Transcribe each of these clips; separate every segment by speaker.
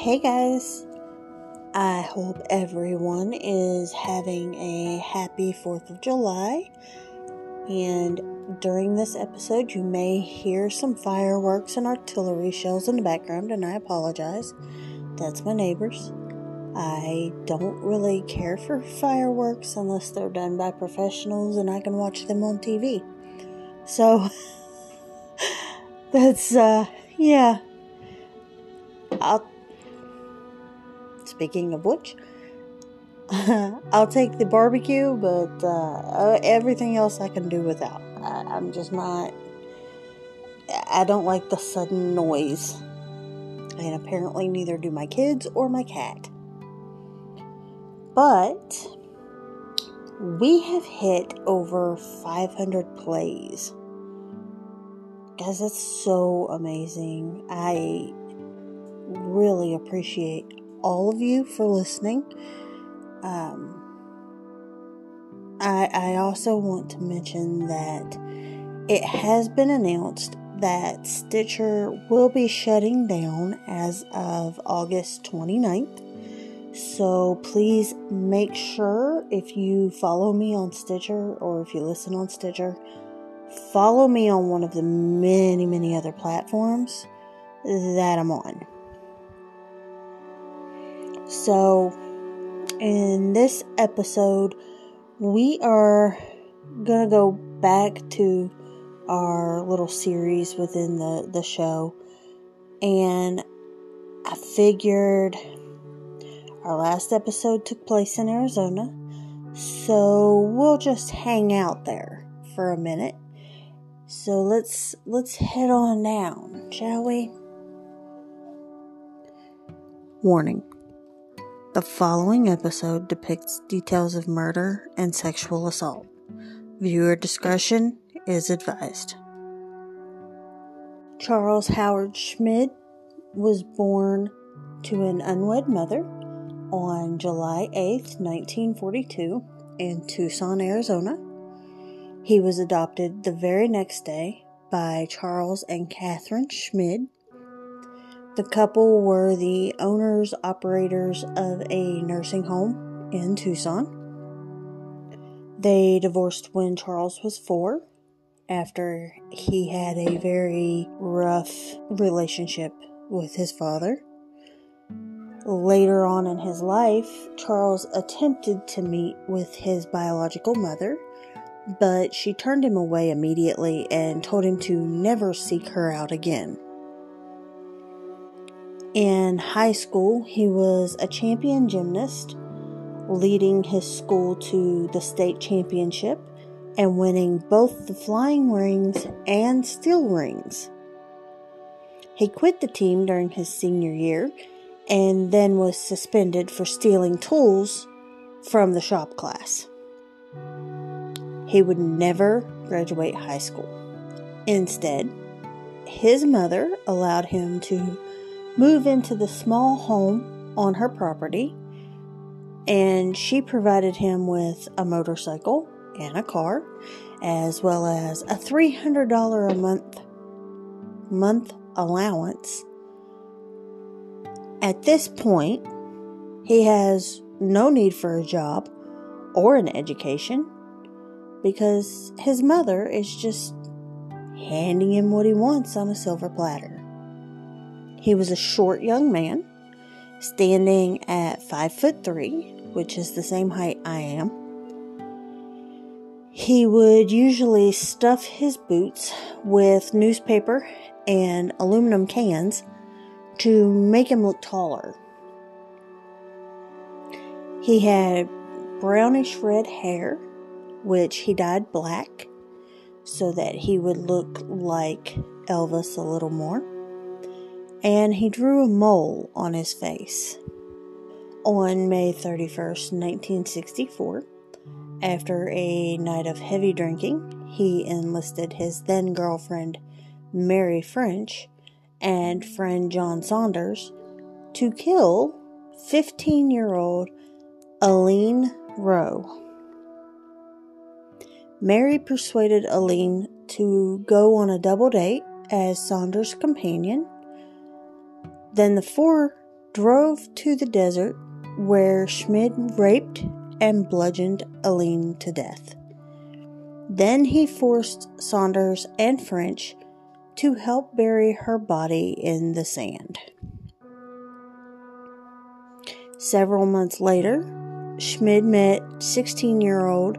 Speaker 1: Hey guys, I hope everyone is having a happy 4th of July. And during this episode, you may hear some fireworks and artillery shells in the background, and I apologize. That's my neighbors. I don't really care for fireworks unless they're done by professionals and I can watch them on TV. So, that's, uh, yeah. I'll Speaking of which, I'll take the barbecue, but uh, everything else I can do without. I, I'm just not. I don't like the sudden noise. And apparently, neither do my kids or my cat. But we have hit over 500 plays. Guys, that's so amazing. I really appreciate all of you for listening. Um, I, I also want to mention that it has been announced that Stitcher will be shutting down as of August 29th. So please make sure if you follow me on Stitcher or if you listen on Stitcher, follow me on one of the many, many other platforms that I'm on. So, in this episode, we are gonna go back to our little series within the, the show, and I figured our last episode took place in Arizona, so we'll just hang out there for a minute. So let's let's head on down, shall we? Warning. The following episode depicts details of murder and sexual assault. Viewer discretion is advised. Charles Howard Schmid was born to an unwed mother on July 8, 1942, in Tucson, Arizona. He was adopted the very next day by Charles and Catherine Schmid the couple were the owners operators of a nursing home in Tucson. They divorced when Charles was four after he had a very rough relationship with his father. Later on in his life, Charles attempted to meet with his biological mother, but she turned him away immediately and told him to never seek her out again. In high school, he was a champion gymnast, leading his school to the state championship and winning both the flying rings and still rings. He quit the team during his senior year and then was suspended for stealing tools from the shop class. He would never graduate high school. Instead, his mother allowed him to move into the small home on her property, and she provided him with a motorcycle and a car, as well as a $300 a month month allowance. At this point, he has no need for a job or an education because his mother is just handing him what he wants on a silver platter. He was a short young man, standing at five foot three, which is the same height I am. He would usually stuff his boots with newspaper and aluminum cans to make him look taller. He had brownish red hair, which he dyed black so that he would look like Elvis a little more and he drew a mole on his face. On May 31st, 1964, after a night of heavy drinking, he enlisted his then girlfriend, Mary French, and friend John Saunders to kill 15 year old Alleen Rowe. Mary persuaded Alleen to go on a double date as Saunders' companion then the four drove to the desert where Schmid raped and bludgeoned Alleen to death. Then he forced Saunders and French to help bury her body in the sand. Several months later, Schmid met 16 year old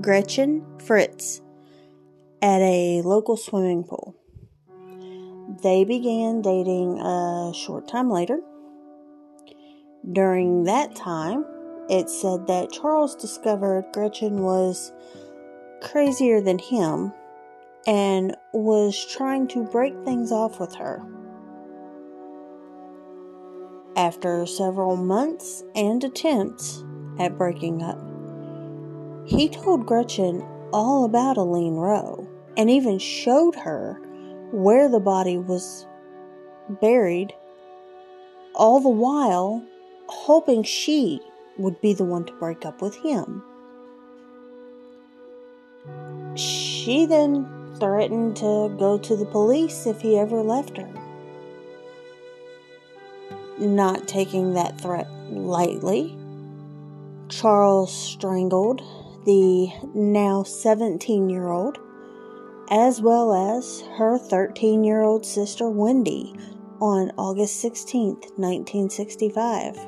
Speaker 1: Gretchen Fritz at a local swimming pool. They began dating a short time later. During that time, it said that Charles discovered Gretchen was crazier than him and was trying to break things off with her. After several months and attempts at breaking up, he told Gretchen all about Alleen Rowe and even showed her where the body was buried, all the while hoping she would be the one to break up with him. She then threatened to go to the police if he ever left her. Not taking that threat lightly, Charles strangled the now 17 year old, as well as her 13 year old sister Wendy, on August 16, 1965.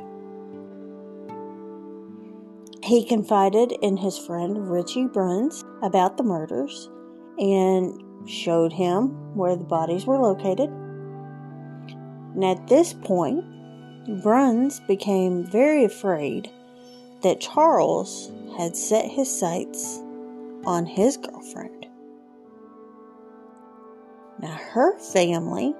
Speaker 1: He confided in his friend Richie Bruns about the murders and showed him where the bodies were located. And at this point, Bruns became very afraid that Charles had set his sights on his girlfriend. Now, her family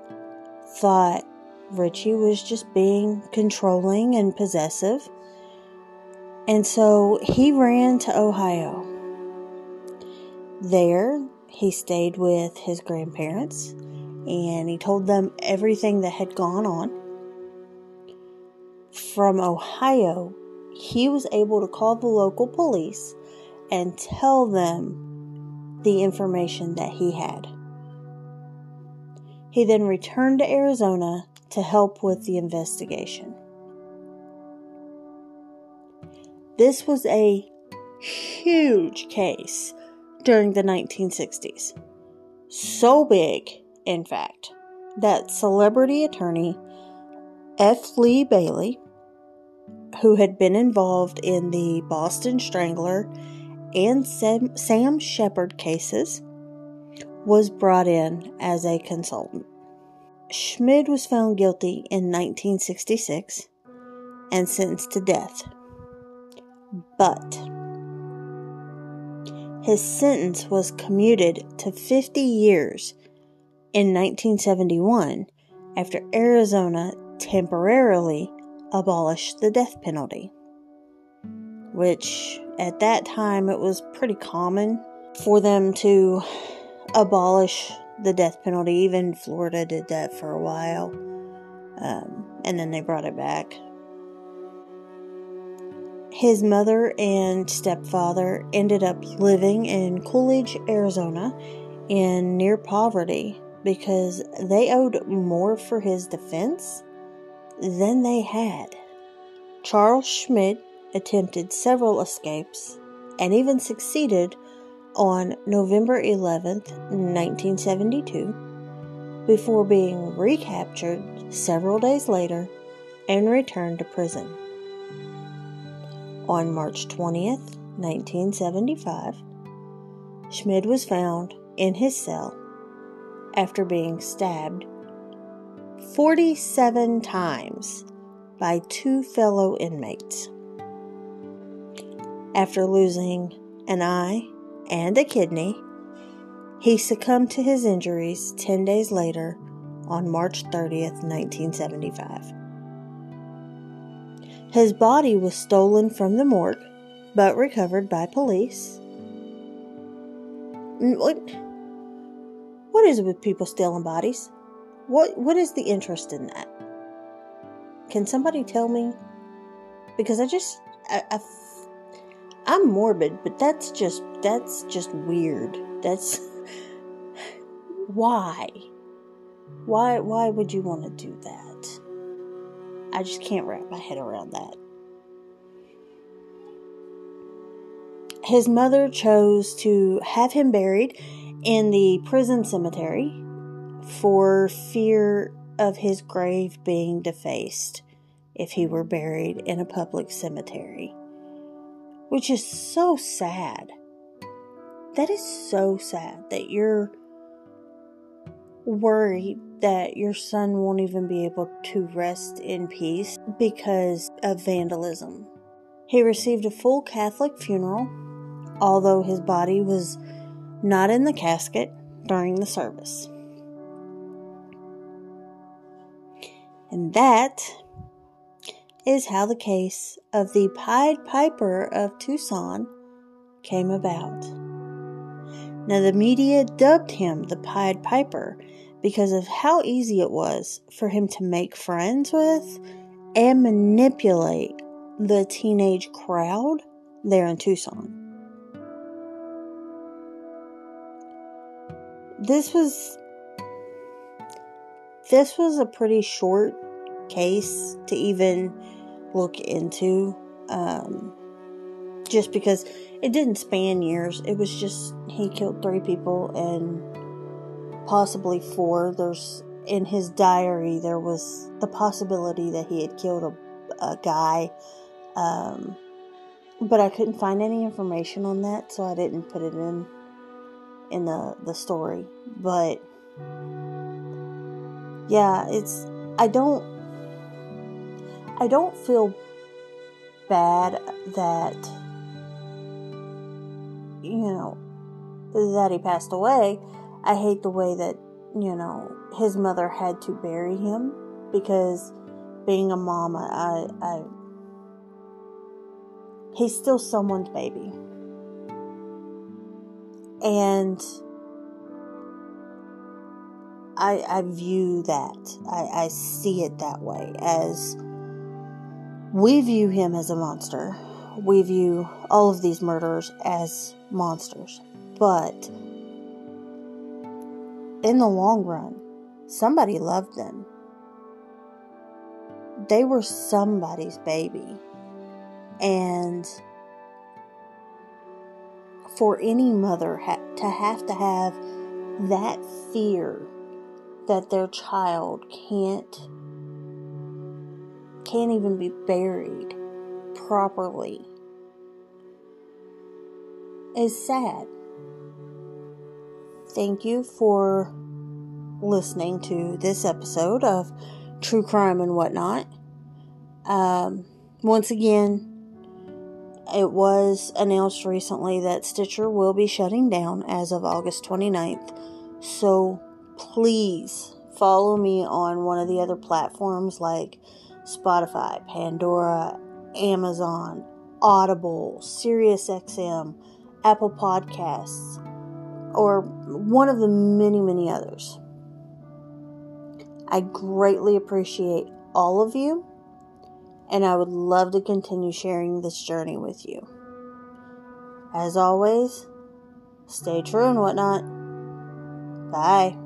Speaker 1: thought Richie was just being controlling and possessive and so he ran to Ohio. There, he stayed with his grandparents and he told them everything that had gone on. From Ohio, he was able to call the local police and tell them the information that he had. He then returned to Arizona to help with the investigation. This was a huge case during the 1960s. So big, in fact, that celebrity attorney F. Lee Bailey, who had been involved in the Boston Strangler and Sam, Sam Sheppard cases, was brought in as a consultant. Schmid was found guilty in 1966 and sentenced to death but his sentence was commuted to 50 years in 1971 after Arizona temporarily abolished the death penalty, which at that time it was pretty common for them to abolish the death penalty. Even Florida did that for a while, um, and then they brought it back. His mother and stepfather ended up living in Coolidge, Arizona, in near poverty because they owed more for his defense than they had. Charles Schmid attempted several escapes and even succeeded on November 11, 1972, before being recaptured several days later and returned to prison. On March 20th, 1975, Schmid was found in his cell after being stabbed 47 times by two fellow inmates. After losing an eye and a kidney, he succumbed to his injuries 10 days later on March 30th, 1975. His body was stolen from the morgue, but recovered by police. What, what is it with people stealing bodies? What what is the interest in that? Can somebody tell me? Because I just I, I I'm morbid, but that's just that's just weird. That's why? Why why would you want to do that? I just can't wrap my head around that. His mother chose to have him buried in the prison cemetery for fear of his grave being defaced if he were buried in a public cemetery. Which is so sad. That is so sad that you're worried that your son won't even be able to rest in peace because of vandalism. He received a full Catholic funeral, although his body was not in the casket during the service. And that is how the case of the Pied Piper of Tucson came about. Now, the media dubbed him the Pied Piper because of how easy it was for him to make friends with and manipulate the teenage crowd there in Tucson. This was this was a pretty short case to even look into um, just because it didn't span years. It was just he killed three people and possibly four. There's in his diary there was the possibility that he had killed a, a guy um, but i couldn't find any information on that so i didn't put it in in the the story. But yeah, it's I don't I don't feel bad that you know that he passed away. I hate the way that, you know, his mother had to bury him because being a mom, I, I he's still someone's baby. And I, I view that. I, I see it that way as we view him as a monster. We view all of these murderers as monsters. But in the long run, somebody loved them. They were somebody's baby. And for any mother ha- to have to have that fear that their child can't can't even be buried properly is sad. Thank you for listening to this episode of True Crime and Whatnot. Um, once again, it was announced recently that Stitcher will be shutting down as of August 29th. So please follow me on one of the other platforms like Spotify, Pandora, Amazon, Audible, SiriusXM, Apple Podcasts, or one of the many, many others. I greatly appreciate all of you, and I would love to continue sharing this journey with you. As always, stay true and whatnot. Bye.